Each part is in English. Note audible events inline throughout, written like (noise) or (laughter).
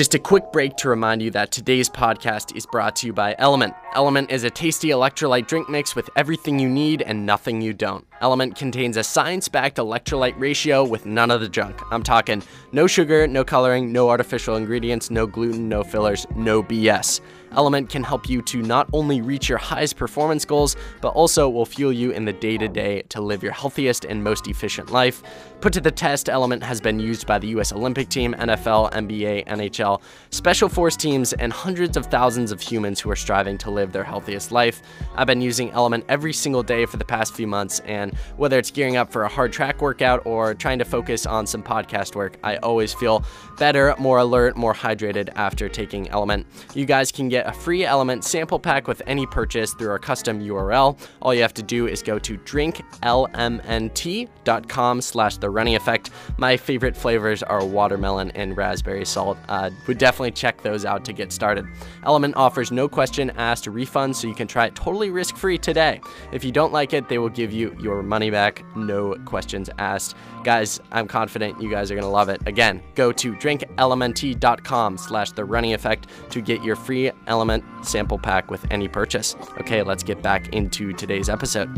Just a quick break to remind you that today's podcast is brought to you by Element. Element is a tasty electrolyte drink mix with everything you need and nothing you don't. Element contains a science backed electrolyte ratio with none of the junk. I'm talking no sugar, no coloring, no artificial ingredients, no gluten, no fillers, no BS. Element can help you to not only reach your highest performance goals, but also will fuel you in the day to day to live your healthiest and most efficient life. Put to the test, Element has been used by the US Olympic team, NFL, NBA, NHL, special force teams, and hundreds of thousands of humans who are striving to live their healthiest life. I've been using Element every single day for the past few months, and whether it's gearing up for a hard track workout or trying to focus on some podcast work, I always feel better, more alert, more hydrated after taking Element. You guys can get a free Element sample pack with any purchase through our custom URL. All you have to do is go to drinklmnt.com slash the running effect. My favorite flavors are watermelon and raspberry salt. Uh, would definitely check those out to get started. Element offers no question asked refund, so you can try it totally risk free today. If you don't like it, they will give you your money back, no questions asked. Guys, I'm confident you guys are gonna love it. Again, go to drinklmnt.com slash the running effect to get your free element sample pack with any purchase. Okay, let's get back into today's episode.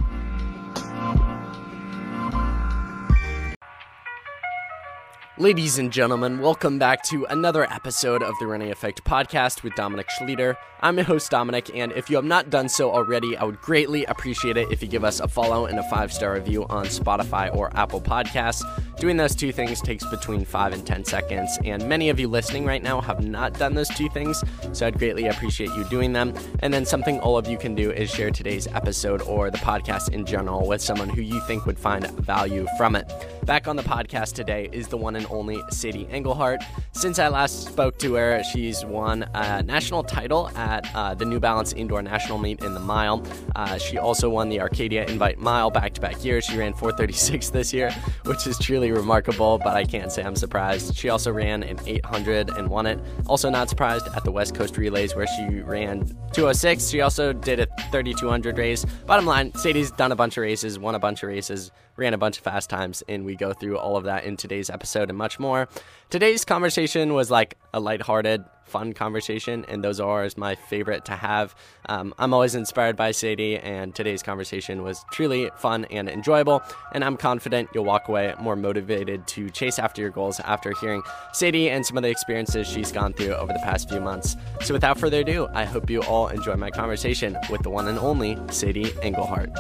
Ladies and gentlemen, welcome back to another episode of the Running Effect podcast with Dominic Schlieder. I'm your host, Dominic, and if you have not done so already, I would greatly appreciate it if you give us a follow and a five star review on Spotify or Apple Podcasts. Doing those two things takes between five and 10 seconds, and many of you listening right now have not done those two things, so I'd greatly appreciate you doing them. And then something all of you can do is share today's episode or the podcast in general with someone who you think would find value from it. Back on the podcast today is the one and only Sadie Engelhardt. Since I last spoke to her, she's won a national title at uh, the New Balance Indoor National Meet in the mile. Uh, she also won the Arcadia Invite Mile back to back years. She ran 436 this year, which is truly remarkable, but I can't say I'm surprised. She also ran an 800 and won it. Also, not surprised at the West Coast Relays where she ran 206. She also did a 3200 race. Bottom line, Sadie's done a bunch of races, won a bunch of races, ran a bunch of fast times, and we go through all of that in today's episode and much more. Today's conversation was like a lighthearted, fun conversation, and those are always my favorite to have. Um, I'm always inspired by Sadie, and today's conversation was truly fun and enjoyable. And I'm confident you'll walk away more motivated to chase after your goals after hearing Sadie and some of the experiences she's gone through over the past few months. So, without further ado, I hope you all enjoy my conversation with the one and only Sadie Engelhardt.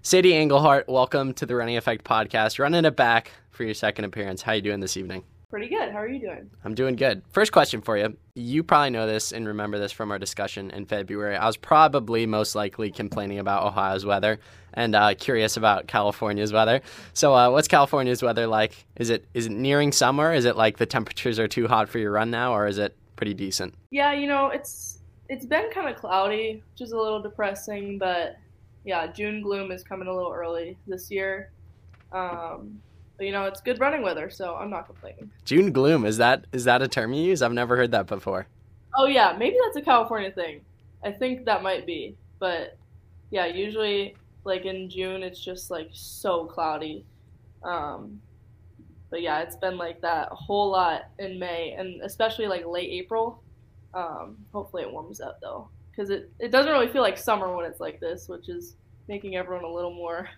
Sadie Engelhardt, welcome to the Running Effect podcast. Running it back for your second appearance. How are you doing this evening? Pretty good. How are you doing? I'm doing good. First question for you. You probably know this and remember this from our discussion in February. I was probably most likely complaining about Ohio's weather and uh, curious about California's weather. So, uh, what's California's weather like? Is it is it nearing summer? Is it like the temperatures are too hot for your run now, or is it pretty decent? Yeah, you know, it's it's been kind of cloudy, which is a little depressing, but yeah, June gloom is coming a little early this year. Um, you know, it's good running weather, so I'm not complaining. June gloom is that is that a term you use? I've never heard that before. Oh yeah, maybe that's a California thing. I think that might be, but yeah, usually like in June it's just like so cloudy. Um, but yeah, it's been like that a whole lot in May and especially like late April. Um, hopefully it warms up though because it, it doesn't really feel like summer when it's like this, which is making everyone a little more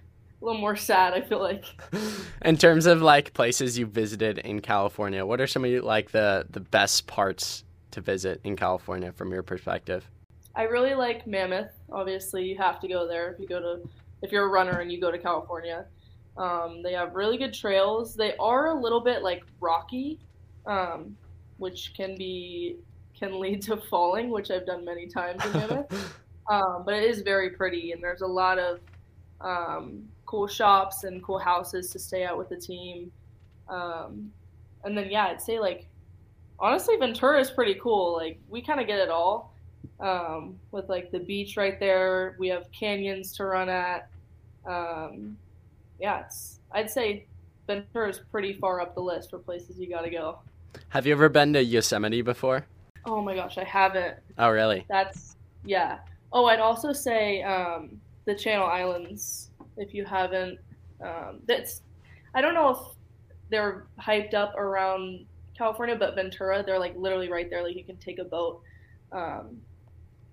a little more sad. I feel like. (laughs) in terms of like places you visited in California, what are some of like the the best parts to visit in California from your perspective? I really like Mammoth. Obviously, you have to go there if you go to if you're a runner and you go to California. Um, they have really good trails. They are a little bit like rocky, um, which can be can lead to falling, which I've done many times in Mammoth. (laughs) um, but it is very pretty, and there's a lot of um, cool shops and cool houses to stay at with the team. Um, and then yeah, I'd say like honestly, Ventura is pretty cool. Like we kind of get it all um, with like the beach right there. We have canyons to run at. Um, yeah, it's I'd say Ventura is pretty far up the list for places you got to go. Have you ever been to Yosemite before? Oh my gosh, I haven't. Oh really? That's yeah. Oh, I'd also say um, the Channel Islands if you haven't. Um, that's I don't know if they're hyped up around California, but Ventura, they're like literally right there. Like you can take a boat. Um,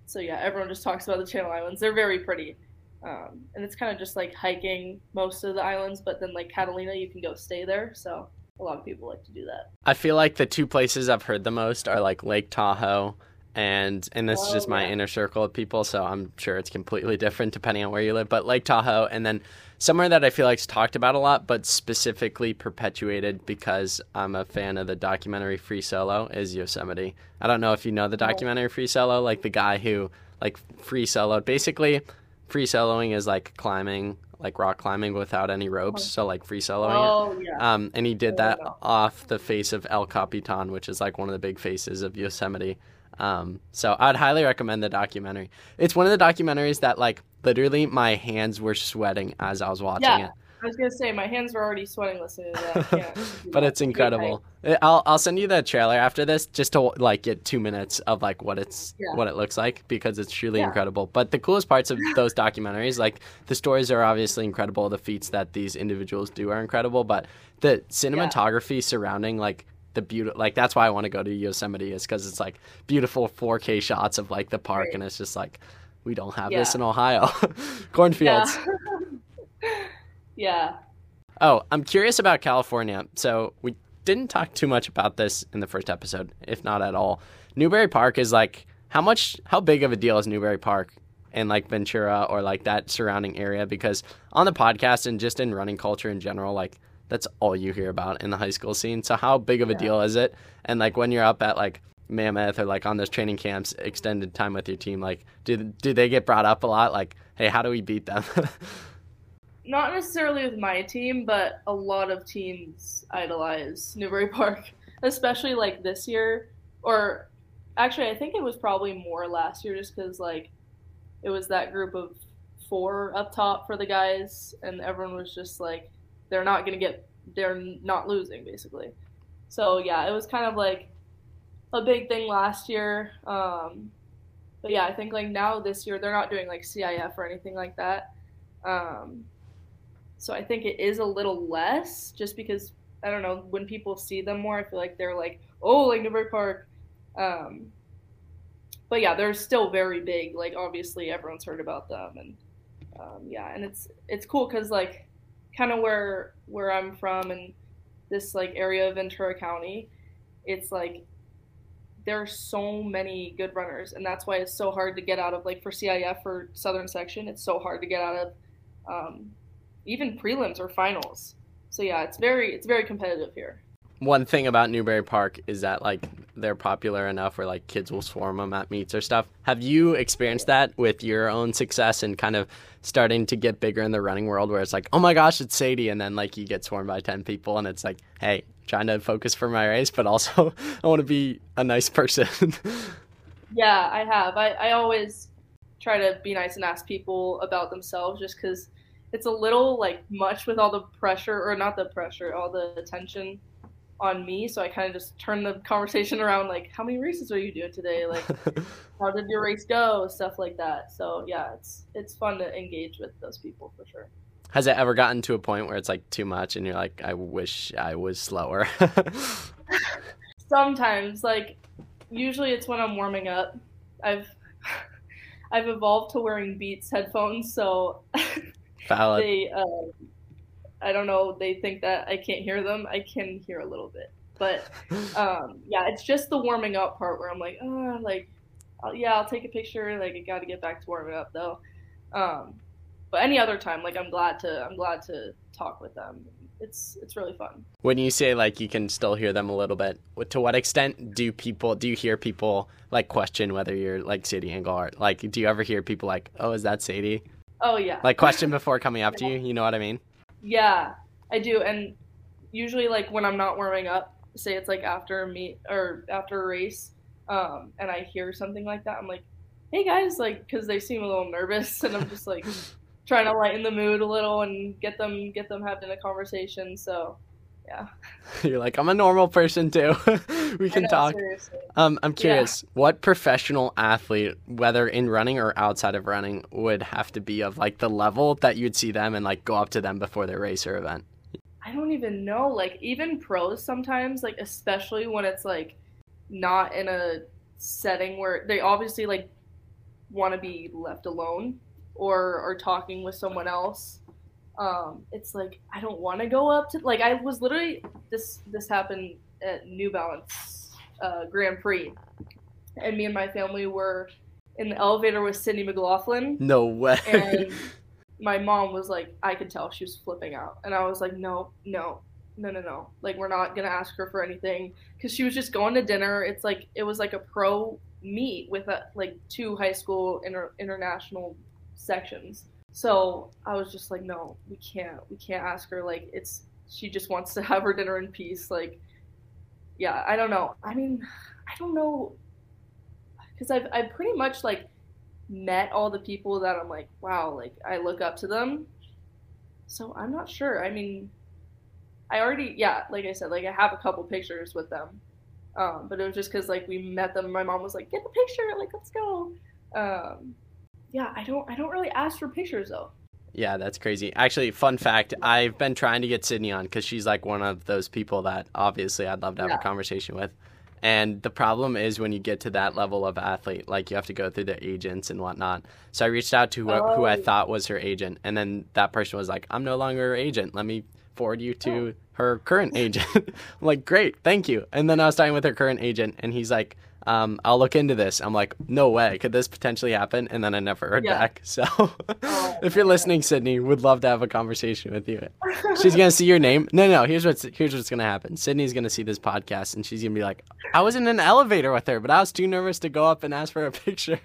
so yeah, everyone just talks about the Channel Islands. They're very pretty. Um, and it's kind of just like hiking most of the islands, but then like Catalina, you can go stay there. So a lot of people like to do that. I feel like the two places I've heard the most are like Lake Tahoe and and this Oh, is just my yeah. inner circle of people, so I'm sure it's completely different depending on where you live. But Lake Tahoe, and then somewhere that I feel like is talked about a lot, but specifically perpetuated because I'm a fan of the documentary Free Solo is Yosemite. I don't know if you know the documentary Free Solo, like the guy who like free soloed. Basically, free soloing is like climbing, like rock climbing without any ropes. So like free soloing. it. Oh yeah. Um, and he did that off the face of El Capitan, which is like one of the big faces of Yosemite. Um, so I'd highly recommend the documentary. It's one of the documentaries that like literally my hands were sweating as I was watching Yeah, it. I was gonna say my hands were already sweating listening to that. (laughs) I But it's incredible. I- I'll I'll send you the trailer after this just to like get two minutes of like what it's Yeah. what it looks like because it's truly Yeah. incredible. But the coolest parts of those documentaries, like the stories are obviously incredible, the feats that these individuals do are incredible, but the cinematography surrounding like the beautiful like that's why I want to go to Yosemite is because it's like beautiful 4K shots of like the park Right. and it's just like we don't have this in Ohio. (laughs) Cornfields. Yeah. (laughs) yeah. Oh, I'm curious about California. So we didn't talk too much about this in the first episode, if not at all. Newbury Park is like how much how big of a deal is Newbury Park and like Ventura or like that surrounding area? Because on the podcast and just in running culture in general, like that's all you hear about in the high school scene. So how big of a Yeah. deal is it? And like when you're up at like Mammoth or like on those training camps, extended time with your team, like do do they get brought up a lot? Like, hey, how do we beat them? (laughs) Not necessarily with my team, but a lot of teams idolize Newbury Park, (laughs) especially like this year. Or actually, I think it was probably more last year just because like it was that group of four up top for the guys, and everyone was just like, they're not going to get, they're not losing basically. So yeah, it was kind of like a big thing last year. Um, but yeah, I think like now this year they're not doing like CIF or anything like that. Um, so I think it is a little less just because I don't know when people see them more, I feel like they're like, oh, like Newbury Park. Um, but yeah, they're still very big. Like obviously everyone's heard about them, and um, yeah, and it's it's cool because like kind of where where I'm from and this like area of Ventura County, it's like there are so many good runners, and that's why it's so hard to get out of like for CIF or Southern Section. It's so hard to get out of um, even prelims or finals. So yeah, it's very it's very competitive here. One thing about Newbury Park is that like they're popular enough where like kids will swarm them at meets or stuff. Have you experienced that with your own success and kind of starting to get bigger in the running world where it's like, oh my gosh, it's Sadie, and then like you get swarmed by ten people and it's like, hey, trying to focus for my race, but also (laughs) I want to be a nice person. (laughs) Yeah, I have. I, I always try to be nice and ask people about themselves just because it's a little like much with all the pressure, or not the pressure, all the attention on me. So I kind of just turn the conversation (laughs) around like, how many races are you doing today? Like, (laughs) how did your race go? Stuff like that. So yeah, it's it's fun to engage with those people for sure. Has it ever gotten to a point where it's like too much and you're like, I wish I was slower? (laughs) Sometimes, like usually it's when I'm warming up. I've I've evolved to wearing Beats headphones, so Valid. they uh, I don't know, they think that I can't hear them. I can hear a little bit. But (laughs) um, yeah, it's just the warming up part where I'm like, oh, like I'll, yeah, I'll take a picture. Like I got to get back to warming up though. Um, but any other time, like I'm glad to I'm glad to talk with them. It's it's really fun. when you say like you can still hear them a little bit to what extent do people do you hear people like question whether you're like sadie engelhardt like do you ever hear people like oh is that sadie Oh yeah. like question before coming up to you you know what i mean Yeah, I do. And usually, like when I'm not warming up, say it's like after a meet or after a race, um, and I hear something like that, I'm like, "Hey guys," like because they seem a little nervous, and I'm just like (laughs) trying to lighten the mood a little and get them get them having a conversation. So yeah, (laughs) you're like i'm a normal person too (laughs) we can know, talk seriously. um i'm curious what professional athlete whether in running or outside of running would have to be of like the level that you'd see them and like go up to them before their race or event I don't even know. Like even pros sometimes, like especially when it's like not in a setting where they obviously like want to be left alone or are talking with someone else. Um, it's like I don't want to go up to like I was literally this this happened at New Balance uh, Grand Prix, and me and my family were in the elevator with Sydney McLaughlin. No way. And (laughs) my mom was like, I could tell she was flipping out, and I was like, no, no, no, no, no. Like we're not gonna ask her for anything because she was just going to dinner. It's like it was like a pro meet with a, like two high school inter- international sections. So I was just like, no, we can't, we can't ask her. Like it's she just wants to (laughs) have her dinner in peace. Like, yeah, I don't know. I mean, I don't know because I've I've pretty much like met all the people that I'm like, wow, like I look up to them. So I'm not sure. I mean, I already, yeah, like I said, like I have a couple pictures with them, um, but it was just because like we met them. My mom was like, get the picture, like let's go. Um, yeah, I don't, I don't really ask for pictures though. Yeah, that's crazy. Actually, fun fact: I've been trying to get Sydney on because she's like one of those people that obviously I'd love to have Yeah. a conversation with. And the problem is when you get to that level of athlete, like you have to go through the agents and whatnot. So I reached out to who, who I Oh. thought was her agent, and then that person was like, "I'm no longer her agent. Let me forward you to oh. her current agent." (laughs) I'm like, "Great, thank you." And then I was talking with her current agent, and he's like, um, "I'll look into this." I'm like, "No way, could this potentially happen?" And then I never heard Yeah. back. (laughs) So Oh, if you're listening, Sydney, would love to have a conversation with you. She's gonna see your name. No, no. Here's what's here's what's gonna happen. Sydney's gonna see this podcast, and she's gonna be like, "I was in an elevator with her, but I was too nervous to go up and ask for a (laughs) picture."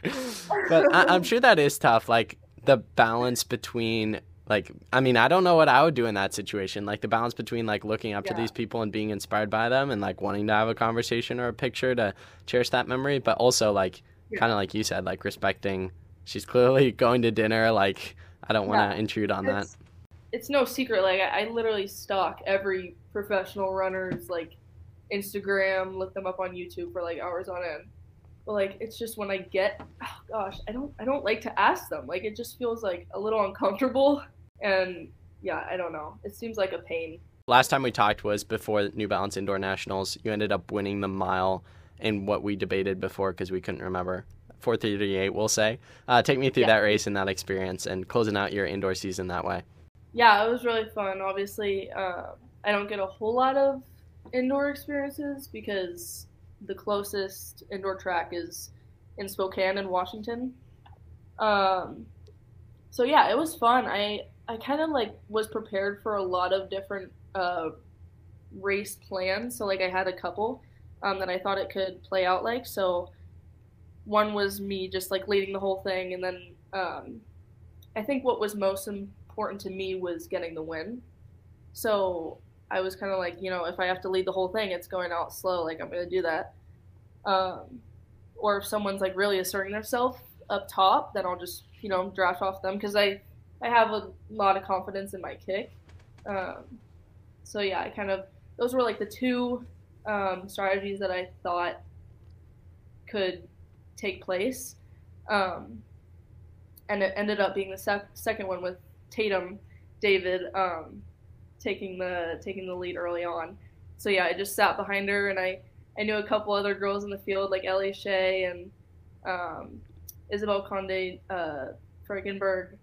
but I, I'm sure that is tough. Like the balance between like I mean I don't know what I would do in that situation. Like the balance between like looking up to these people and being inspired by them, and like wanting to have a conversation or a picture to cherish that memory, but also like Yeah. kind of like you said, like respecting. She's clearly (laughs) going to dinner. Like I don't want to Yeah. intrude on that. it's, it's no secret. Like I, I literally stalk every professional runner's like Instagram, look them up on YouTube for like hours on end. But like it's just when I get, oh gosh, I don't I don't like to ask them. Like it just feels like a little uncomfortable, and yeah, I don't know. It seems like a pain. Last time we talked was before New Balance Indoor Nationals. You ended up winning the mile in what we debated before because we couldn't remember. 438, we'll say. Uh, take me through Yeah. that race and that experience and closing out your indoor season that way. Yeah, it was really fun. Obviously, um, I don't get a whole lot of indoor experiences because the closest indoor track is in Spokane in Washington. Um, so yeah, it was fun. I I kind of like was prepared for a lot of different uh, race plans. So like I had a couple um, that I thought it could play out like. So one was me just like leading the whole thing, and then um, I think what was most important to me was getting the win. So I was kind of like, you know, if I have to lead the whole thing, it's going out slow. Like I'm gonna do that. Um, or if someone's like really asserting themselves up top, then I'll just you know draft off them because I I have a lot of confidence in my kick. Um, so yeah, I kind of those were like the two um, strategies that I thought could take place. Um, and it ended up being the sec- second one with Tatum, David, um, taking the taking the lead early on. So yeah, I just sat behind her, and I I knew a couple other girls in the field like Ellie Shea and um, Isabel Conde uh, Frankenberg.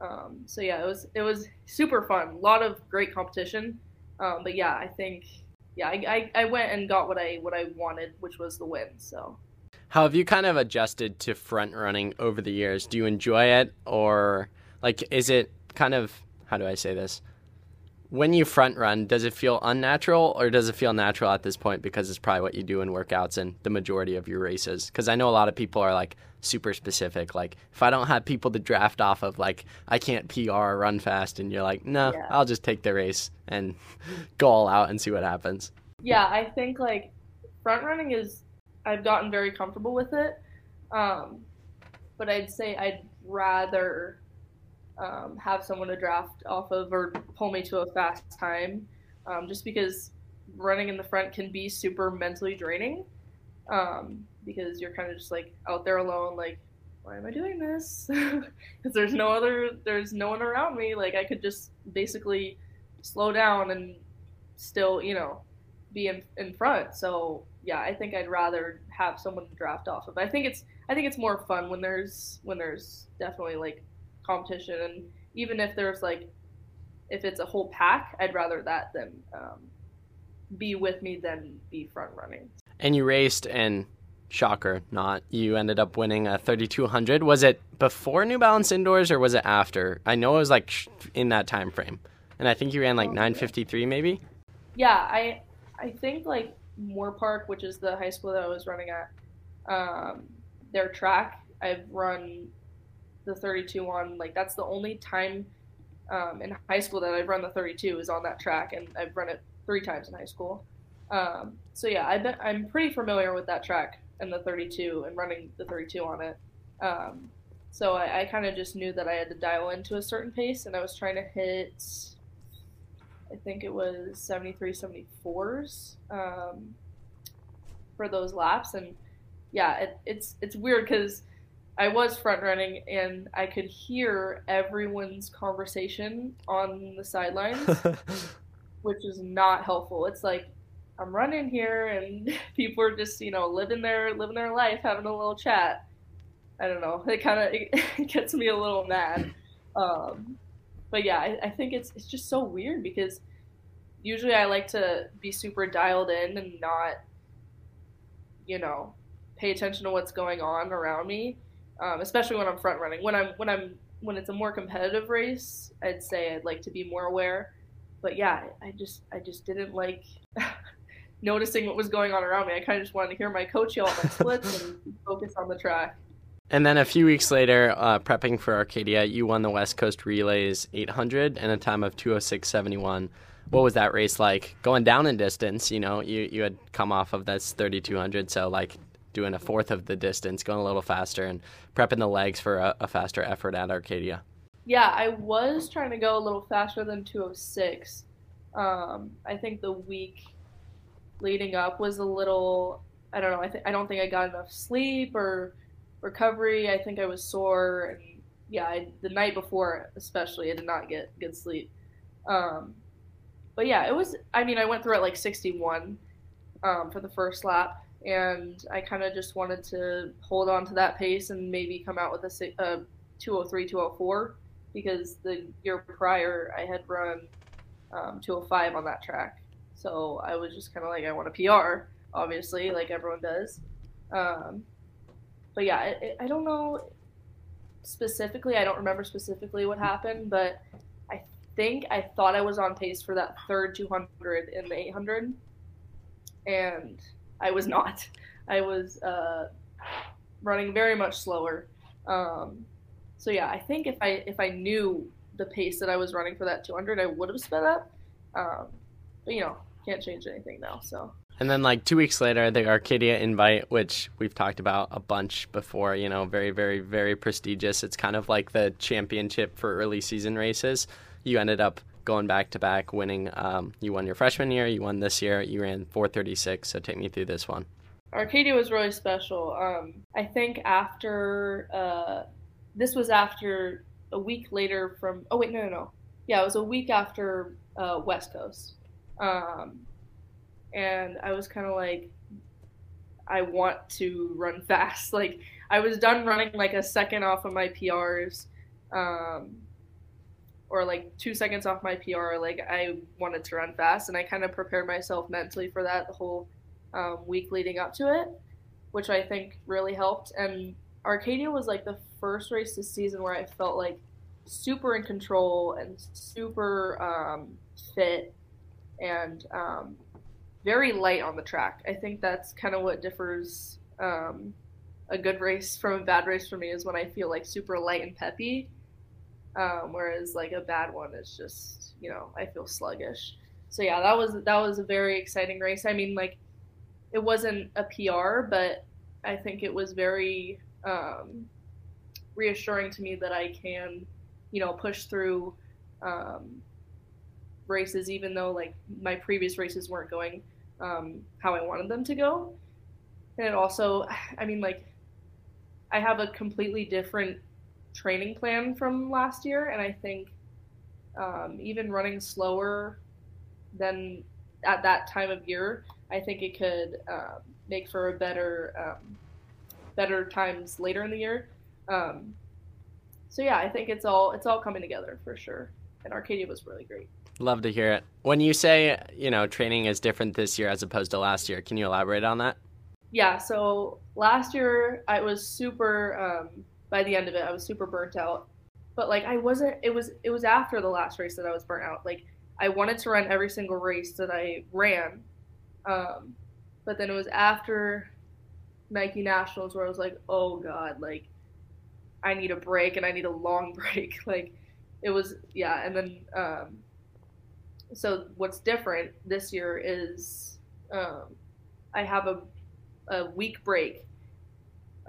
Um, so yeah, it was it was super fun. A lot of great competition. Um, but yeah, I think yeah, I, I, I went and got what I what I wanted, which was the win. So How have you kind of adjusted to front running over the years? Do you enjoy it or like is it kind of how do I say this? When you front run, does it feel unnatural or does it feel natural at this point because it's probably what you do in workouts and the majority of your races? Because I know a lot of people are like super specific. Like if I don't have people to draft off of, like I can't PR or run fast, and you're like, no, Yeah. I'll just take the race and (laughs) go all out and see what happens. yeah, I think like front running is I've gotten very comfortable with it. Um, but I'd say I'd rather um, have someone to draft off of or pull me to a fast time, um, just because running in the front can be super mentally draining. Um, because you're kind of just like out there alone, like, why am I doing this? (laughs) Because there's no other, there's no one around me. Like I could just basically slow down and still, you know, be in, in front. So yeah, I think I'd rather have someone to draft off of. I think it's I think it's more fun when there's when there's definitely like competition and even if there's like if it's a whole pack, I'd rather that than um, be with me than be front running. And you raced and shocker, not you ended up winning a 3200. Was it before New Balance indoors or was it after? I know it was like in that time frame. And I think you ran like 953 maybe. Yeah, I I think like Moorpark, which is the high school that I was running at, um, their track, I've run the 32 on. Like that's the only time um, in high school that I've run the 32 is on that track, and I've run it three times in high school. Um, so yeah, I bet I'm pretty familiar with that track and the 32 and running the 32 on it. Um, so I, I kind of just knew that I had to dial into a certain pace, and I was trying to hit I think it was 73, 74s um, for those laps. And yeah, it, it's it's weird because I was front running and I could hear everyone's conversation on the sidelines, (laughs) which is not helpful. It's like I'm running here and (laughs) people are just you know living their living their life, having a little chat. I don't know. It kind of (laughs) it gets me a little mad. Um, but yeah, I, I think it's it's just so weird because usually I like to be super dialed in and not, you know, pay attention to what's going on around me, um, especially when I'm front running. When I'm when I'm when it's a more competitive race, I'd say I'd like to be more aware. But yeah, I just I just didn't like (laughs) noticing what was going on around me. I kind of just wanted to hear my coach yell my splits and focus on the track. And then a few weeks later, uh, prepping for Arcadia, you won the West Coast Relays 800 in a time of 206.71. What was that race like? Going down in distance, you know, you, you had come off of this 3200, so like doing a fourth of the distance, going a little faster, and prepping the legs for a, a faster effort at Arcadia. Yeah, I was trying to go a little faster than 206. Um, I think the week leading up was a little. I don't know. I I don't think I got enough sleep or recovery. I think I was sore, and yeah, I, the night before especially, I did not get good sleep. Um, but yeah, it was. I mean, I went through at like 61 um, for the first lap, and I kind of just wanted to hold on to that pace and maybe come out with a, a 203, 204 because the year prior I had run um, 205 on that track. So I was just kind of like, I want a PR, obviously, like everyone does. Um, but yeah, I don't know specifically. I don't remember specifically what happened, but I think I thought I was on pace for that third 200 in the 800, and I was not. I was uh, running very much slower. Um, so yeah, I think if I if I knew the pace that I was running for that 200, I would have sped up. Um, but you know, can't change anything now. So and then like two weeks later, the Arcadia Invite, which we've talked about a bunch before, you know, very, very, very prestigious. It's kind of like the championship for early season races. You ended up going back to back, winning. Um, you won your freshman year, you won this year. You ran 436. So take me through this one. Arcadia was really special. Um, I think after uh, this was after a week later from. Oh wait, no, no, no. Yeah, it was a week after uh, West Coast. Um, and I was kind of like, I want to run fast. (laughs) Like I was done running like a second off of my PRs, um, or like two seconds off my PR. Like I wanted to run fast, and I kind of prepared myself mentally for that the whole um, week leading up to it, which I think really helped. And Arcadia was like the first race this season where I felt like super in control and super um, fit and um, very light on the track. I think that's kind of what differs um, a good race from a bad race for me is when I feel like super light and peppy, um, whereas like a bad one is just you know I feel sluggish. So yeah, that was that was a very exciting race. I mean like it wasn't a PR, but I think it was very um, reassuring to me that I can you know push through um, races, even though like my previous races weren't going um, how I wanted them to go. And it also, (sighs) I mean, like, I have a completely different training plan from last year, and I think um, even running slower than at that time of year, I think it could um, make for a better um, better times later in the year. Um, so yeah, I think it's all it's all coming together for sure. And Arcadia was really great. Love to hear it. When you say you know training is different this year as opposed to last year, can you elaborate on that? Yeah. So last year I was super. Um, by the end of it, I was super burnt out. But like I wasn't. It was it was after the last race that I was burnt out. Like I wanted to run every single race that I ran, um, but then it was after Nike Nationals where I was like, oh god, like I need a break and I need a long (laughs) break. like it was yeah, and then um, so what's different this year is um, I have a a week break,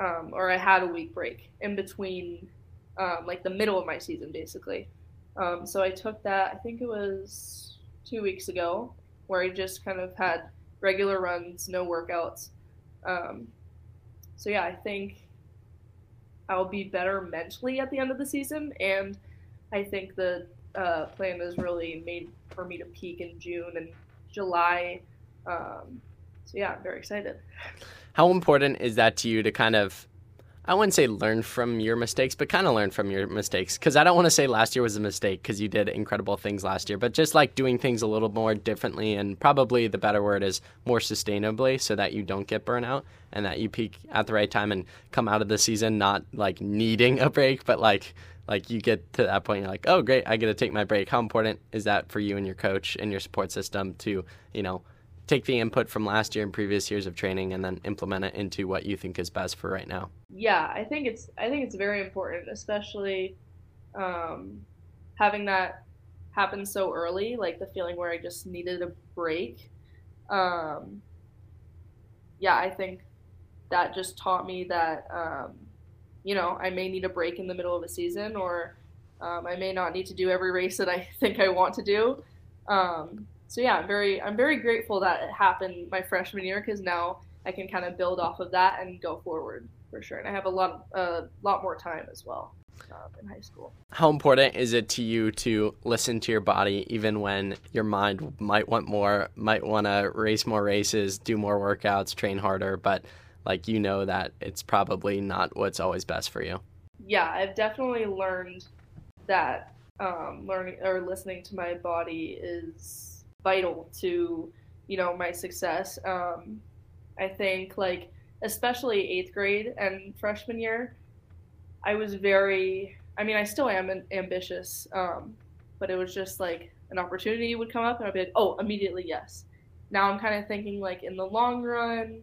um, or I had a week break in between, um, like the middle of my season basically. Um, so I took that. I think it was two weeks ago, where I just kind of had regular runs, no workouts. Um, so yeah, I think I'll be better mentally at the end of the season, and I think the uh, plan is really made for me to peak in June and July. Um, so yeah, I'm very excited. How important is that to you to kind of I wouldn't say learn from your mistakes, but kind of learn from your mistakes. Because I don't want to say last year was a mistake because you did incredible things last year, but just like doing things a little more differently and probably the better word is more sustainably so that you don't get burnout and that you peak at the right time and come out of the season not like needing a break, but like like you get to that point you're like, oh great, I get to take my break. How important is that for you and your coach and your support system to, you know, take the input from last year and previous years of training and then implement it into what you think is best for right now? Yeah i think it's i think it's very important especially um, having that happen so early like the feeling where i just needed a break. Um, yeah i think that just taught me that um, you know i may need a break in the middle of a season or um, i may not need to do every race that i (laughs) think i want to do. Um, so yeah, I'm very I'm very grateful that it happened my freshman year because now I can kind of build off of that and go forward for sure. And I have a lot a uh, lot more time as well uh, in high school. How important is it to you to listen to your body even when your mind might want more, might want to race more races, do more workouts, train harder, but like you know that it's probably not what's always best for you? Yeah, I've definitely learned that um, learning or listening to my body is vital to you know my success. Um, I think like especially eighth grade and freshman year, I was very. I mean, I still am ambitious, um, but it was just like an opportunity would come up, and I'd be like, oh, immediately yes. Now I'm kind of thinking like in the long run,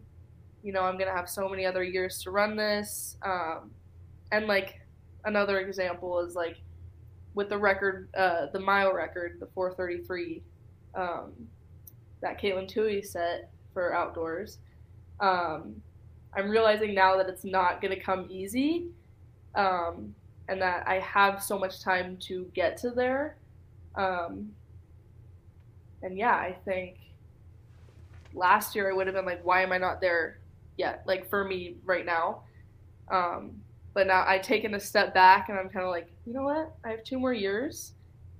you know, I'm gonna have so many other years to run this, um, and like another example is like with the record, uh, the mile record, the 433 um, that Katelyn Tuohy set for outdoors. Um, I'm realizing now that it's not going to come easy, um, and that I have so much time to get to there. Um, and yeah, I think last year I would have been like, why am I not there yet? Like for me right now. Um, but now I've taken a step back and I'm kind of like, you know what? I have two more years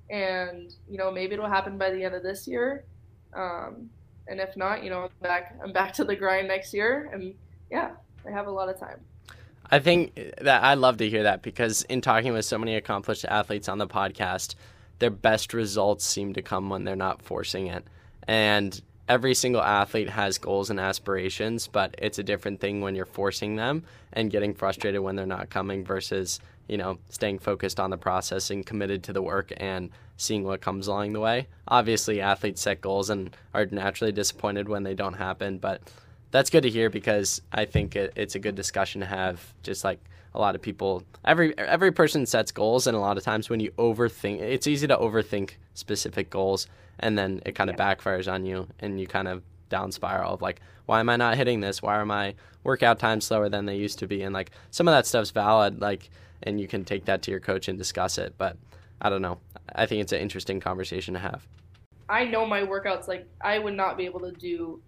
and you know maybe it'll happen by the end of this year. Um, and if not, you know, I'm back. I'm back to the grind next year, and yeah, I have a lot of time. I think that I love to hear that because in talking with so many accomplished athletes on the podcast, their best results seem to come when they're not forcing it. And every single athlete has goals and aspirations, but it's a different thing when you're forcing them and getting frustrated when they're not coming versus you know, staying focused on the process and committed to the work and seeing what comes along the way. Obviously, athletes set goals and are naturally disappointed when they don't happen, but that's good to hear because I think it, it's a good discussion to have. Just like a lot of people, every every person sets goals, and a lot of times when you overthink, it's easy to overthink specific goals, and then it kind of yeah. backfires on you, and you kind of down spiral of like, why am I not hitting this? Why are my workout times slower than they used to be? And like some of that stuff's valid. Like and you can take that to your coach and discuss it. But I don't know. I think it's an interesting conversation to have. I know my workouts, like, I would not be able to do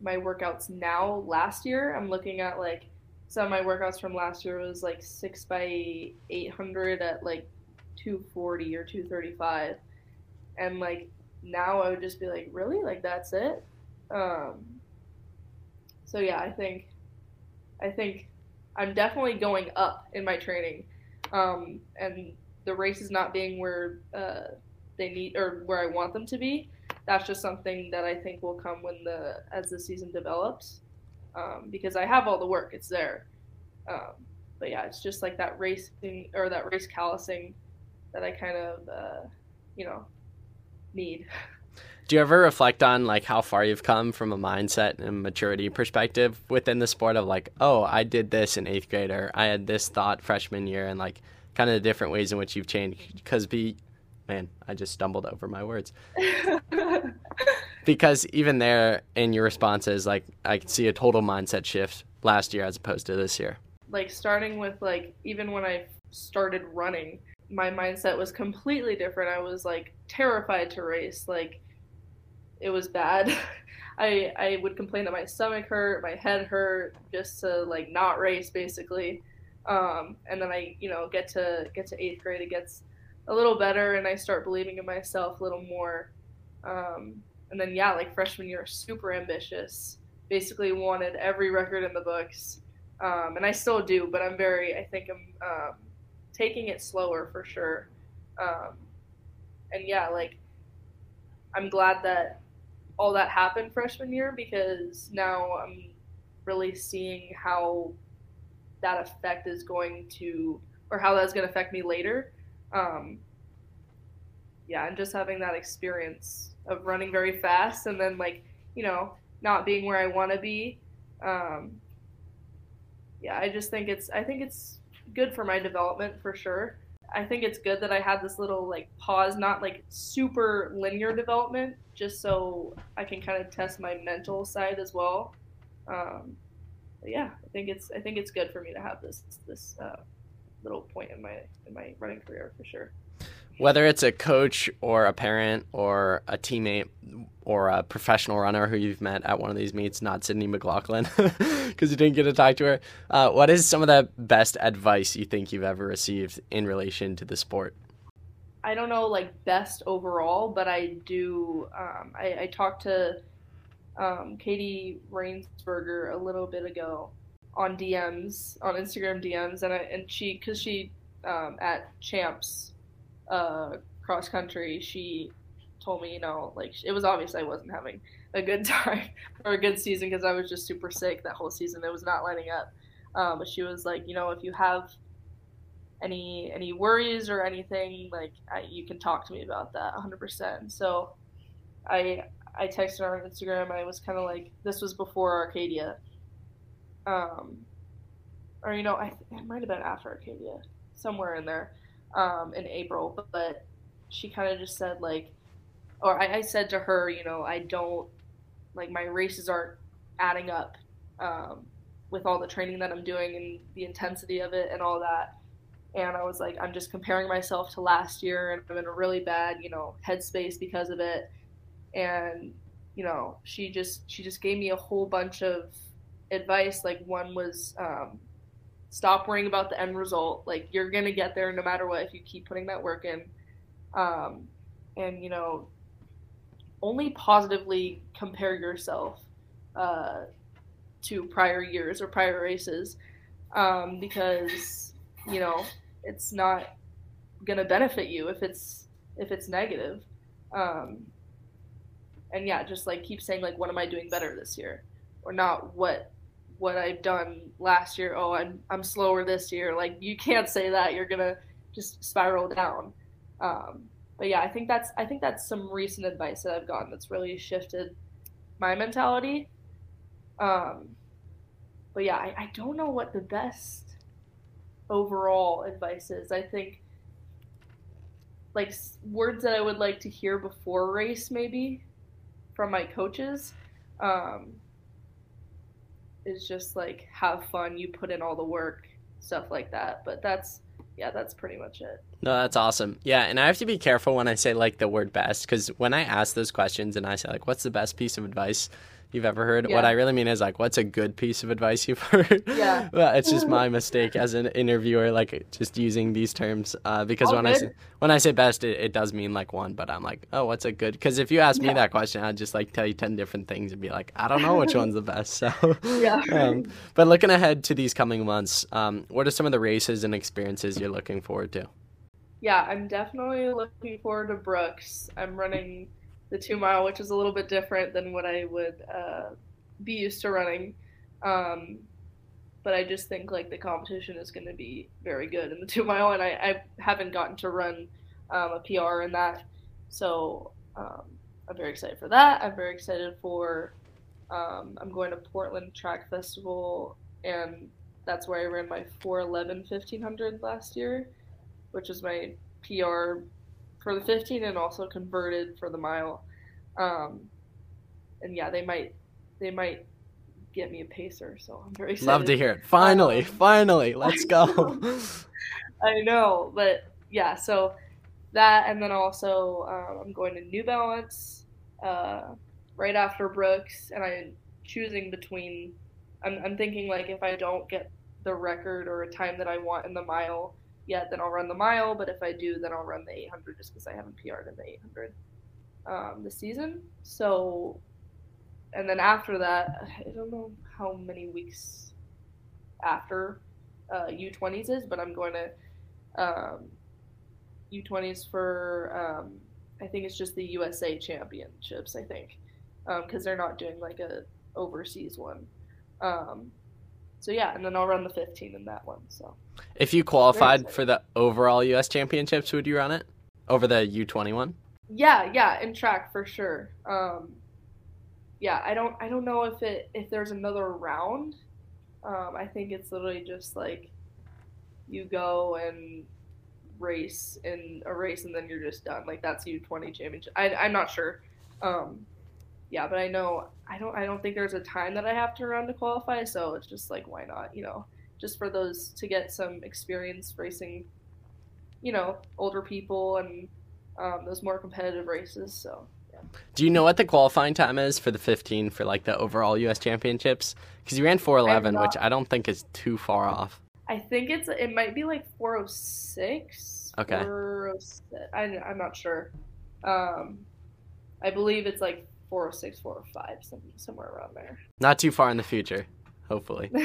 my workouts now last year. I'm looking at, like, some of my workouts from last year was like 6 by 800 at like 240 or 235. and like now I would just be like, really, like that's it. Um, so yeah, I think, I think I'm definitely going up in my training, um, and the races not being where uh, they need or where I want them to be. That's just something that I think will come when the as the season develops, um, because I have all the work, it's there. Um, but yeah, it's just like that racing or that race callousing that I kind of, uh, you know, need. (laughs) Do you ever reflect on like how far you've come from a mindset and maturity perspective within the sport of like, oh, I did this in eighth grade or I had this thought freshman year and like kind of the different ways in which you've changed? Because be, man, I just stumbled over my words. (laughs) because even there in your responses, like I can see a total mindset shift last year as opposed to this year. Like starting with like even when I started running, my mindset was completely different. I was like terrified to race. Like it was bad. (laughs) I I would complain that my stomach hurt, my head hurt, just to like not race basically. Um, and then I you know get to get to eighth grade, it gets a little better, and I start believing in myself a little more. Um, and then yeah, like freshman year, super ambitious. Basically wanted every record in the books, um, and I still do. But I'm very I think I'm um, taking it slower for sure. Um, and yeah, like I'm glad that all that happened freshman year because now I'm really seeing how that effect is going to, or how that's going to affect me later. Um, yeah, and just having that experience of running very fast and then like you know not being where I want to be. Um, yeah, I just think it's I think it's good for my development for sure. I think it's good that I had this little like pause, not like super linear development, just so I can kind of test my mental side as well. Um, yeah, I think it's I think it's good for me to have this this uh, little point in my in my running career for sure whether it's a coach or a parent or a teammate or a professional runner who you've met at one of these meets, not Sydney McLaughlin, (laughs) because you didn't get to talk to her. Uh, what is some of the best advice you think you've ever received in relation to the sport? I don't know, like best overall, but I do. Um, I, I, talked to um, Katie Rainsberger a little bit ago on DMs, on Instagram DMs, and I, and she, because she um, at Champs uh, cross country, she told me, you know, like it was obvious I wasn't having a good (laughs) time or a good season because I was just super sick that whole season. It was not lining up. Um, but she was like, you know, if you have any any worries or anything, like I, you can talk to me about that 100%. So I I texted her on Instagram. I was kind of like, this was before Arcadia. Um, or you know, I it might have been after Arcadia, somewhere in there um, in April, but she kind of just said like, or I, I, said to her, you know, I don't like my races aren't adding up um, with all the training that I'm doing and the intensity of it and all that. And I was like, I'm just comparing myself to last year, and I'm in a really bad, you know, headspace because of it. And you know, she just she just gave me a whole bunch of advice. Like one was um, Stop worrying about the end result. Like you're gonna get there no matter what if you keep putting that work in. Um, and you know, only positively compare yourself uh, to prior years or prior races, um, because you know it's not gonna benefit you if it's if it's negative. Um, and yeah, just like keep saying like, what am I doing better this year, or not what what I've done last year. Oh, I'm I'm slower this year. Like you can't say that. You're gonna just spiral down. Um, but yeah, I think that's I think that's some recent advice that I've gotten that's really shifted my mentality. Um, but yeah, I, I don't know what the best overall advice is. I think like words that I would like to hear before race, maybe from my coaches. Um, is just like have fun, you put in all the work, stuff like that. But that's yeah, that's pretty much it. No, that's awesome. Yeah, and I have to be careful when I say like the word best because when I ask those questions and I say like, "What's the best piece of advice you've ever heard. Yeah. What I really mean is like, what's a good piece of advice you've (laughs) heard? Yeah. (laughs) well, it's just my mistake as an interviewer, like just using these terms. Uh, because All when I say, when I say best, it, it does mean like one, but I'm like, oh, what's a good? Because if you ask me Yeah. that question, I'd just like tell you ten different things and be like, I don't know which one's the (laughs) best. So Yeah. um, but looking ahead to these coming months, um, what are some of the races and experiences you're looking forward to? Yeah, I'm definitely looking forward to Brooks. I'm running the two mile, which is a little bit different than what I would uh, be used to running. Um, but I just think like the competition is going to be very good in the (laughs) two mile, and I, I haven't gotten to run um, a PR in that, so um, I'm very excited for that. I'm very excited for. Um, I'm going to Portland Track Festival, and that's where I ran my 411 1500 last year which is my PR for the 15 and also converted for the mile. Um, and yeah, they might they might get me a pacer, so I'm very excited. Love to hear it. Finally, Um, finally, let's go. (laughs) I know, but yeah, so that and then also um, I'm going to New Balance uh, right after Brooks, and I'm choosing between. I'm, I'm thinking like if I don't get the record or a time that I want in the mile yet, then I'll run the mile. But if I do, then I'll run the 800 just because I haven't PR'd in the 800 um, this season. So, and then after that, I don't know how many weeks after uh, U20s is, but I'm going to um, U20s for um, I think it's just the USA Championships. I think because they're not doing like a overseas one. Um, so yeah, and then I'll run the 15 in that one. So if you qualified for the overall U.S. Championships, would you run it over the U21? yeah, yeah, in track for sure. Um, yeah, I don't I don't know if it if there's another round. Um, I think it's literally just like you go and race in a race and then you're just done. Like that's U20 championship. I, I'm not sure. Um, yeah, but I know I don't I don't think there's a time that I have to run to qualify. So it's just like why not? You know, just for those to get some experience racing. You know, older people and um, those more competitive races. So Yeah. Do you know what the qualifying time is for the 15 for like the overall U.S. Championships? Because you ran 411, I'm which I don't think is too far off. I think it's it might be like 406. Okay. 406. I, I'm not sure. Um, I believe it's like 406, 405, some, somewhere around there. Not too far in the future, hopefully. (laughs)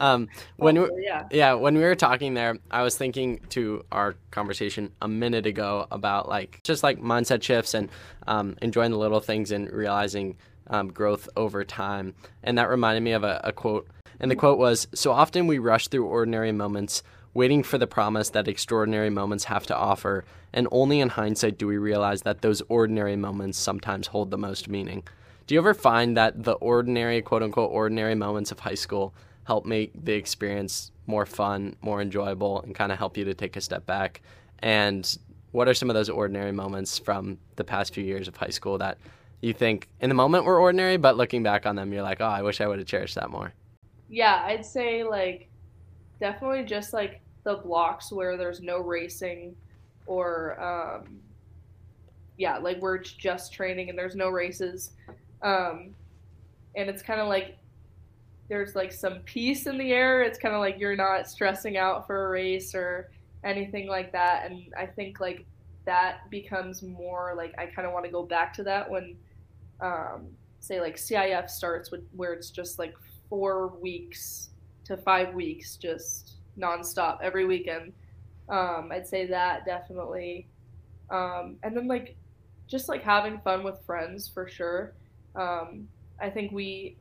Um, when we, yeah. yeah, when we were talking there, I was thinking to our conversation a minute ago about like just like mindset shifts and um, enjoying the little things and realizing um, growth over time. And that reminded me of a, a quote. And the quote was So often we rush through ordinary moments, waiting for the promise that extraordinary moments have to offer. And only in hindsight do we realize that those ordinary moments sometimes hold the most meaning. Do you ever find that the ordinary, quote unquote, ordinary moments of high school help make the experience more fun, more enjoyable, and kind of help you to take a step back? And what are some of those ordinary moments from the past few years of high school that you think in the moment were ordinary, but looking back on them, you're like, oh, I wish I would have cherished that more? Yeah, I'd say like definitely just like the blocks where there's no racing or um yeah, like where it's just training and there's no races. Um and it's kind of like there's like some peace in the air. It's kind of like you're not stressing out for a race or anything like that and I think like that becomes more like I kind of want to go back to that when um say like CIF starts with where it's just like four weeks to five weeks, just nonstop every weekend. Um, I'd say that definitely. Um, and then like just like having fun with friends for sure. Um, I think we,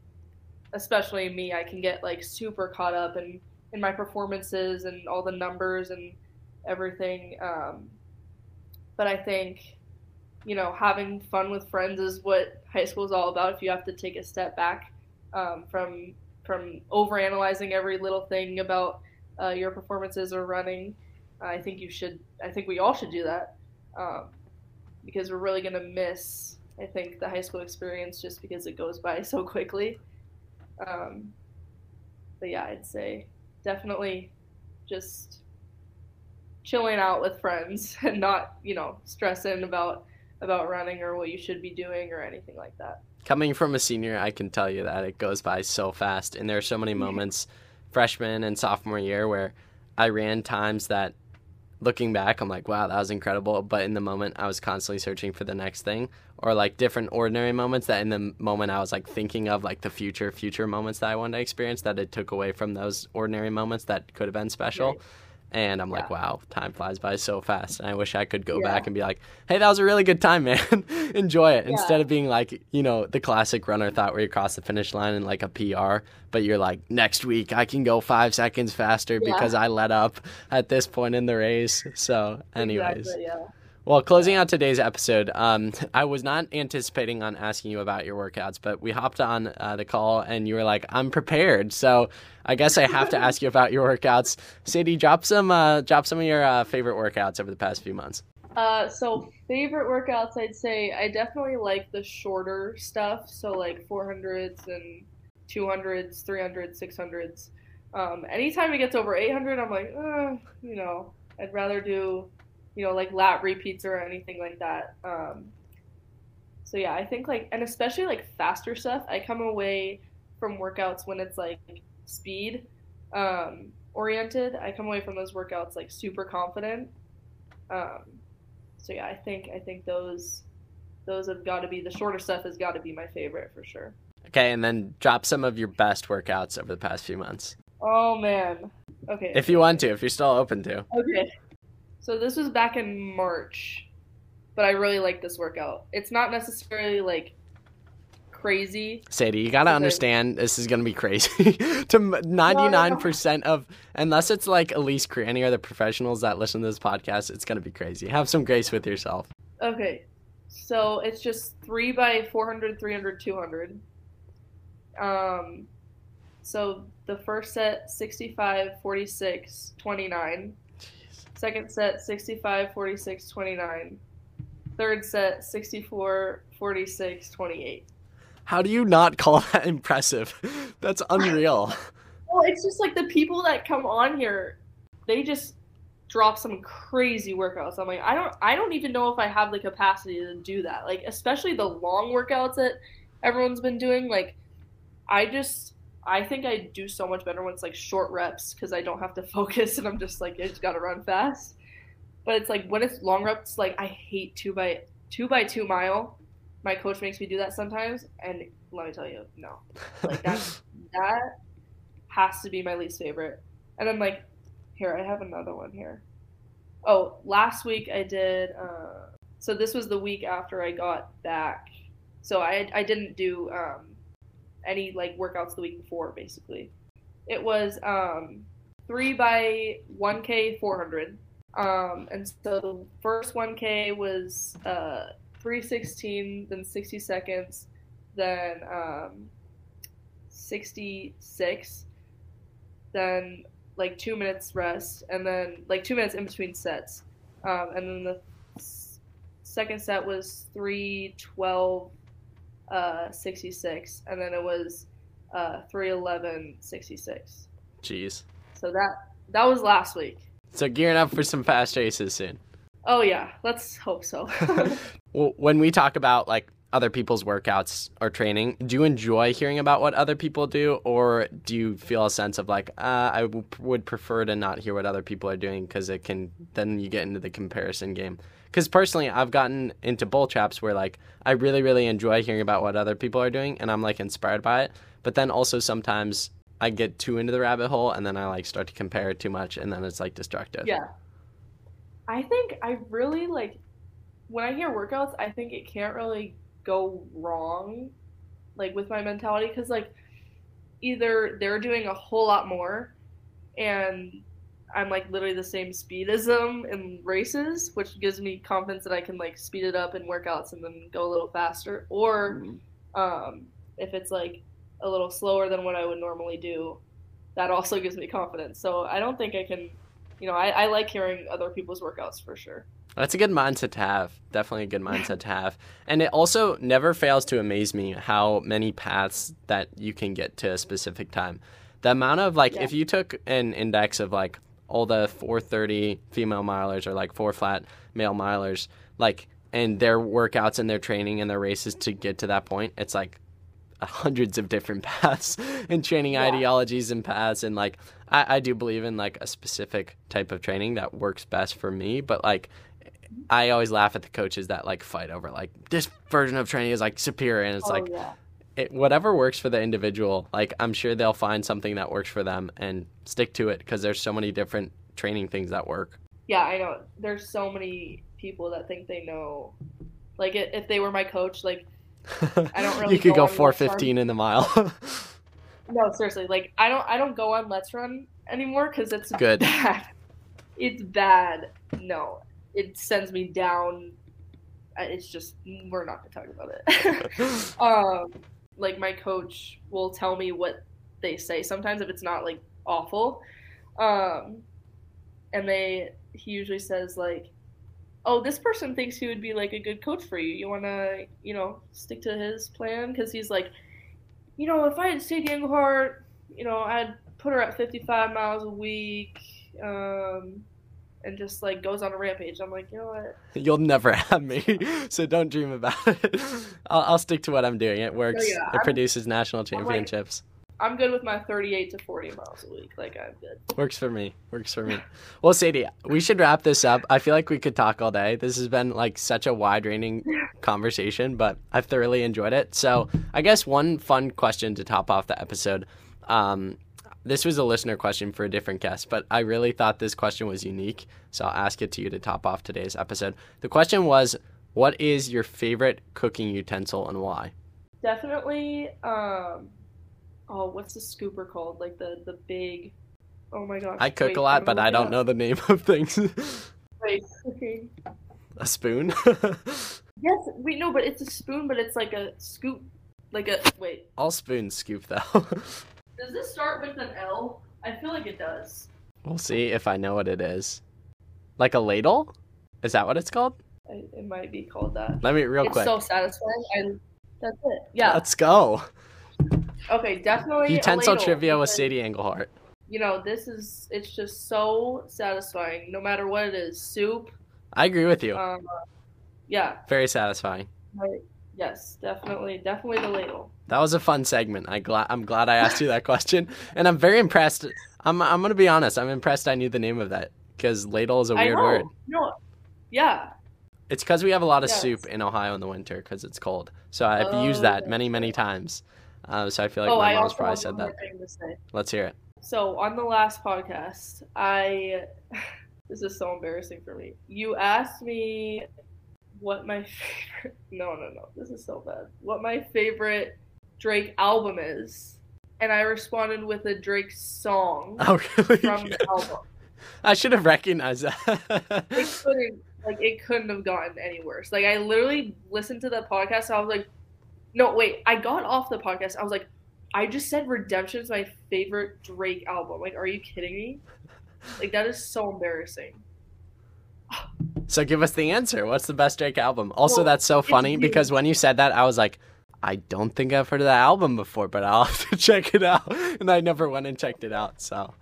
especially me, I can get like super caught up in in my performances and all the numbers and everything. Um, but I think you know having fun with friends is what high school is all about. If you have to take a step back um, from from overanalyzing every little thing about uh, your performances are running, I think you should. I think we all should do that um, because we're really gonna miss. I think the high school experience just because it goes by (laughs) so quickly. Um, but yeah, I'd say definitely just chilling out with friends (laughs) and not you know stressing about about running or what you should be doing or anything like that. Coming from a senior, I can tell you that it goes by so fast. And there are so many moments, freshman and sophomore year, where I ran times that looking back, I'm like, wow, that was incredible. But in the moment, I was constantly searching for the next thing, or like different ordinary moments that in the moment I was like thinking of like the future, future moments that I wanted to experience that it took away from those ordinary moments that could have been special. Right. And I'm yeah. like, wow, time flies by so fast. And I wish I could go yeah. back and be like, hey, that was a really good time, (laughs) man. Enjoy it. Yeah. Instead of being like, you know, the classic runner thought where you cross the finish line in like a PR, but you're like, next week I can go five seconds faster because I let up at this point in the race. So, anyways. Exactly, well, closing out today's episode, um, (laughs) I was not anticipating on asking you about your workouts, but we hopped on uh, the call and you were like, "I'm prepared." So I guess I have to (laughs) ask you about your workouts. Sadie, drop some, uh, drop some of your uh, favorite workouts over the past few months. Uh, so favorite workouts, I'd say I definitely like the shorter stuff. So like 400s and 200s, 300s, 600s. Um, anytime it gets over 800, I'm like, uh, you know, I'd rather do you know, like lat repeats or anything like that. Um, so yeah, I think like, and especially like faster stuff, I come away from workouts when it's like speed um, oriented. I come away from those workouts like super confident. Um, so yeah, I think I think those those have got to be the shorter stuff has got to be my favorite for sure. Okay, and then drop some of your best workouts over the past few months. Oh man. Okay. If you want to, if you're still open to. Okay. So this was back in March, but I really like this workout. It's not necessarily like crazy. Sadie, you gotta understand I... this is gonna be crazy. (laughs) to ninety nine percent of, unless it's like Elise Cree, any other professionals that listen to this podcast, it's gonna be crazy. Have some grace with yourself. Okay, so it's just three by 400, 300, 200. Um, so the first set 65, 46, 29. Second set 65 46 29. Third set 64 46 28. How do you not call (laughs) that impressive? That's unreal. well, it's just like the people that come on here, they just drop some crazy workouts. I'm like, I don't I don't even know if I have the capacity to do that. Like especially the long workouts that everyone's been doing, like I just I think I do so much better when it's like short reps because I don't have to (laughs) focus and I'm just like I just gotta run fast. But it's like when it's long reps, like I hate two by two by two mile. My coach makes me do that sometimes, and let me tell you, no, like that (laughs) that has to be my least favorite. And I'm like here, I have another one here. Oh, last week I did. Uh, so this was the week after I got back. So I I didn't do um, any like workouts the week before basically. It was um, three by one k four hundred. Um, and so the first 1k was uh, 316, then 60 seconds, then um, 66, then like two minutes rest, and then like two minutes in between sets. Um, and then the second set was 312, uh, 66, and then it was uh, 311, 66. Jeez. So that that was last week. So gearing up for some fast races soon. Oh yeah, let's hope so. (laughs) (laughs) well, when we talk about like other people's workouts or training, do you enjoy hearing about what other people do, or do you feel a sense of like uh, I w- would prefer to not hear what other people are doing because it can then you get into the comparison game? Because personally, I've gotten into bull traps where like I really really enjoy hearing about what other people are doing, and I'm like inspired by it. But then also sometimes I get too into the rabbit hole and then I like start to compare it too much and then it's like destructive. Yeah. I think I really like when I hear workouts, I think it can't really go wrong like with my mentality cuz like either they're doing a whole lot more and I'm like literally the same speed as them in races, which gives me confidence that I can like speed it up in workouts and then go a little faster. Or mm-hmm. um, if it's like a little slower than what I would normally do, that also gives me confidence. So I don't think I can, you know, I, I like hearing other people's workouts for sure. That's a good mindset to have. Definitely a good mindset to have. And it also never fails to amaze me how many paths that you can get to a specific time. The amount of like, yeah. if you took an index of like all the 430 female milers or like four flat male milers, like and their workouts and their training and their races to get to that point. It's like hundreds of different (laughs) paths and training Yeah. ideologies and paths and like I, I do believe in like a specific type of training that works best for me but like i always laugh at the coaches that like fight over like this version of training is like superior and it's oh like yeah. It, whatever works for the individual like i'm sure they'll find something that works for them and stick to it because there's so many different training things that work Yeah, I know. There's so many people that think they know. Like if they were my coach, like (laughs) I don't really you could go go on LetsRun. 415 in the mile (laughs) no, seriously, like I don't I don't go on LetsRun anymore because it's Good. bad. (laughs) It's bad. No, it sends me down. It's just we're not gonna talk about it. um, like my coach will tell me what they say sometimes if it's not like awful. Um, and they he usually says like, "Oh, this person thinks he would be like a good coach for you. You want to, you know, stick to his plan because he's like, you know, if I had Sadie Engelhardt, you know, I'd put her at 55 miles a week." Um, and just like goes on a rampage. I'm like, you know what? (laughs) You'll never have me, (laughs) so don't dream about it. (laughs) I'll, I'll stick to what I'm doing. It works. yeah, it I'm- produces national I'm like- championships. I'm good with my 38 to 40 miles a week. Like I'm good. Works for me. Works for me. Well, Sadie, we should wrap this up. I feel like we could talk all day. This has been like such a wide-ranging conversation, but I've thoroughly enjoyed it. So, I guess one fun question to top off the episode. Um, this was a listener question for a different guest, but I really thought this question was unique. So I'll ask it to you to top off today's episode. The question was, "What is your favorite cooking utensil and why?" Definitely. Um, oh, what's the scooper called? Like the the big. Oh my gosh. I cook wait, a lot, but I don't up. know the name of things. (laughs) Wait, cooking. a spoon. (laughs) Yes, we know, but it's a spoon, but it's like a scoop. Like a wait. All spoons scoop though. (laughs) Does this start with an L? I feel like it does. we'll see if I know what it is. Like a ladle? Is that what it's called? I, it might be called that. Let me real it's quick. so satisfying. I, that's it. Yeah. Let's go. okay, definitely. a Utensil ladle, trivia with Sadie Engelhardt. You know, this is it's just so satisfying. No matter what it is, soup. I agree with you. Um, yeah. Very satisfying. Right. Yes, definitely, definitely the ladle. That was a fun segment. I glad I'm glad I asked you that question, and I'm very impressed. I'm I'm gonna be honest. I'm impressed. I knew the name of that because ladle is a weird word. No. Yeah. It's because we have a lot of Yes. soup in Ohio in the winter because it's cold. So I've Oh, used that many many times. Uh, so I feel like oh, my mom's probably said that. more thing to say. Let's hear it. So on the last podcast, I (laughs) this is so embarrassing for me. You asked me what my (laughs) favorite no no no this is so bad. What my favorite Drake album is, and I responded with a Drake song (laughs) Oh really? from the (laughs) album. I should have recognized that. (laughs) It couldn't like it couldn't have gotten any worse. Like I literally listened to the podcast. And I was like, no wait. I got off the podcast. I was like, I just said Redemption is my favorite Drake album. Like, are you kidding me? Like that is so embarrassing. so give us the answer. What's the best Drake album? Also, Well, that's so funny because when you said that, I was like, I don't think I've heard of that album before, but I'll (laughs) have to check it out. And I never went and checked it out. So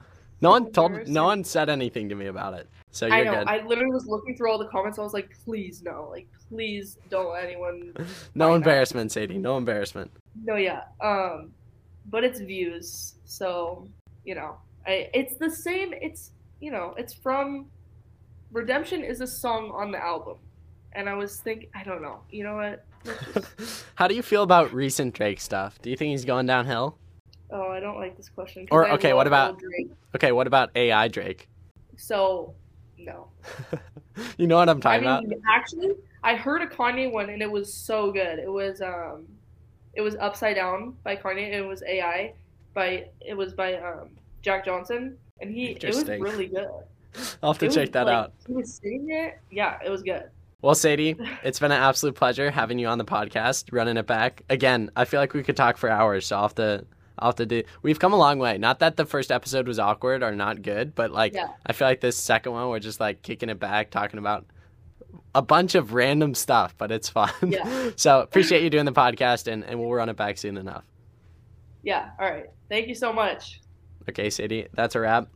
no one told, no one said anything to me about it. So you're I know. good. I literally was looking through all the comments. I was like, please no. Like, please don't let anyone. (laughs) no embarrassment, Sadie. No embarrassment. No, yeah. Um, but it's views. So you know, I it's the same. It's you know, it's from Redemption is a song on the album, and I was thinking, I don't know. You know what? How do you feel about recent Drake stuff? Do you think he's going downhill? oh, I don't like this question. Or, I okay, what about- Drake. Okay, what about AI Drake? So no. (laughs) you know what I'm I talking mean, about? actually, I heard a Kanye one and it was so good. It was um, it was Upside Down by Kanye. And it was AI by it was by um Jack Johnson, and he it was really good. I'll have to It was, check that like, out. He was singing it. Yeah, it was good. Well, Sadie, it's been an absolute pleasure having you on the podcast, running it back. Again, I feel like we could talk for hours, so I'll have to I'll have to do we've come a long way. Not that the first episode was awkward or not good, but like Yeah. I feel like this second one we're just like kicking it back, talking about a bunch of random stuff, but it's fun. Yeah. (laughs) so appreciate you doing the podcast and, and we'll run it back soon enough. Yeah. All right. Thank you so much. Okay, Sadie, that's a wrap.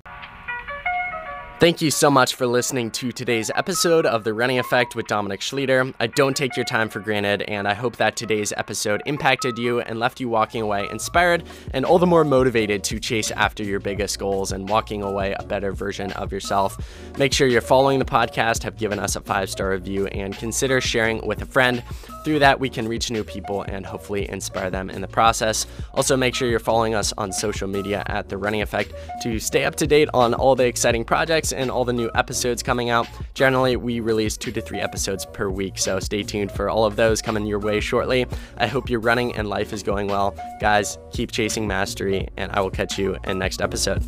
Thank you so much for listening to today's episode of The Running Effect with Dominic Schlueter. I don't take your time for granted, and I hope that today's episode impacted you and left you walking away inspired and all the more motivated to chase after your biggest goals and walking away a better version of yourself. Make sure you're following the podcast, have given us a five star review, and consider sharing with a friend. Through that, we can reach new people and hopefully inspire them in the process. Also, make sure you're following us on social media at The Running Effect to stay up to date on all the exciting projects and all the new episodes coming out. Generally, we release two to three episodes per week, so stay tuned for all of those coming your way shortly. I hope you're running and life is going well. Guys, keep chasing mastery, and I will catch you in next episode.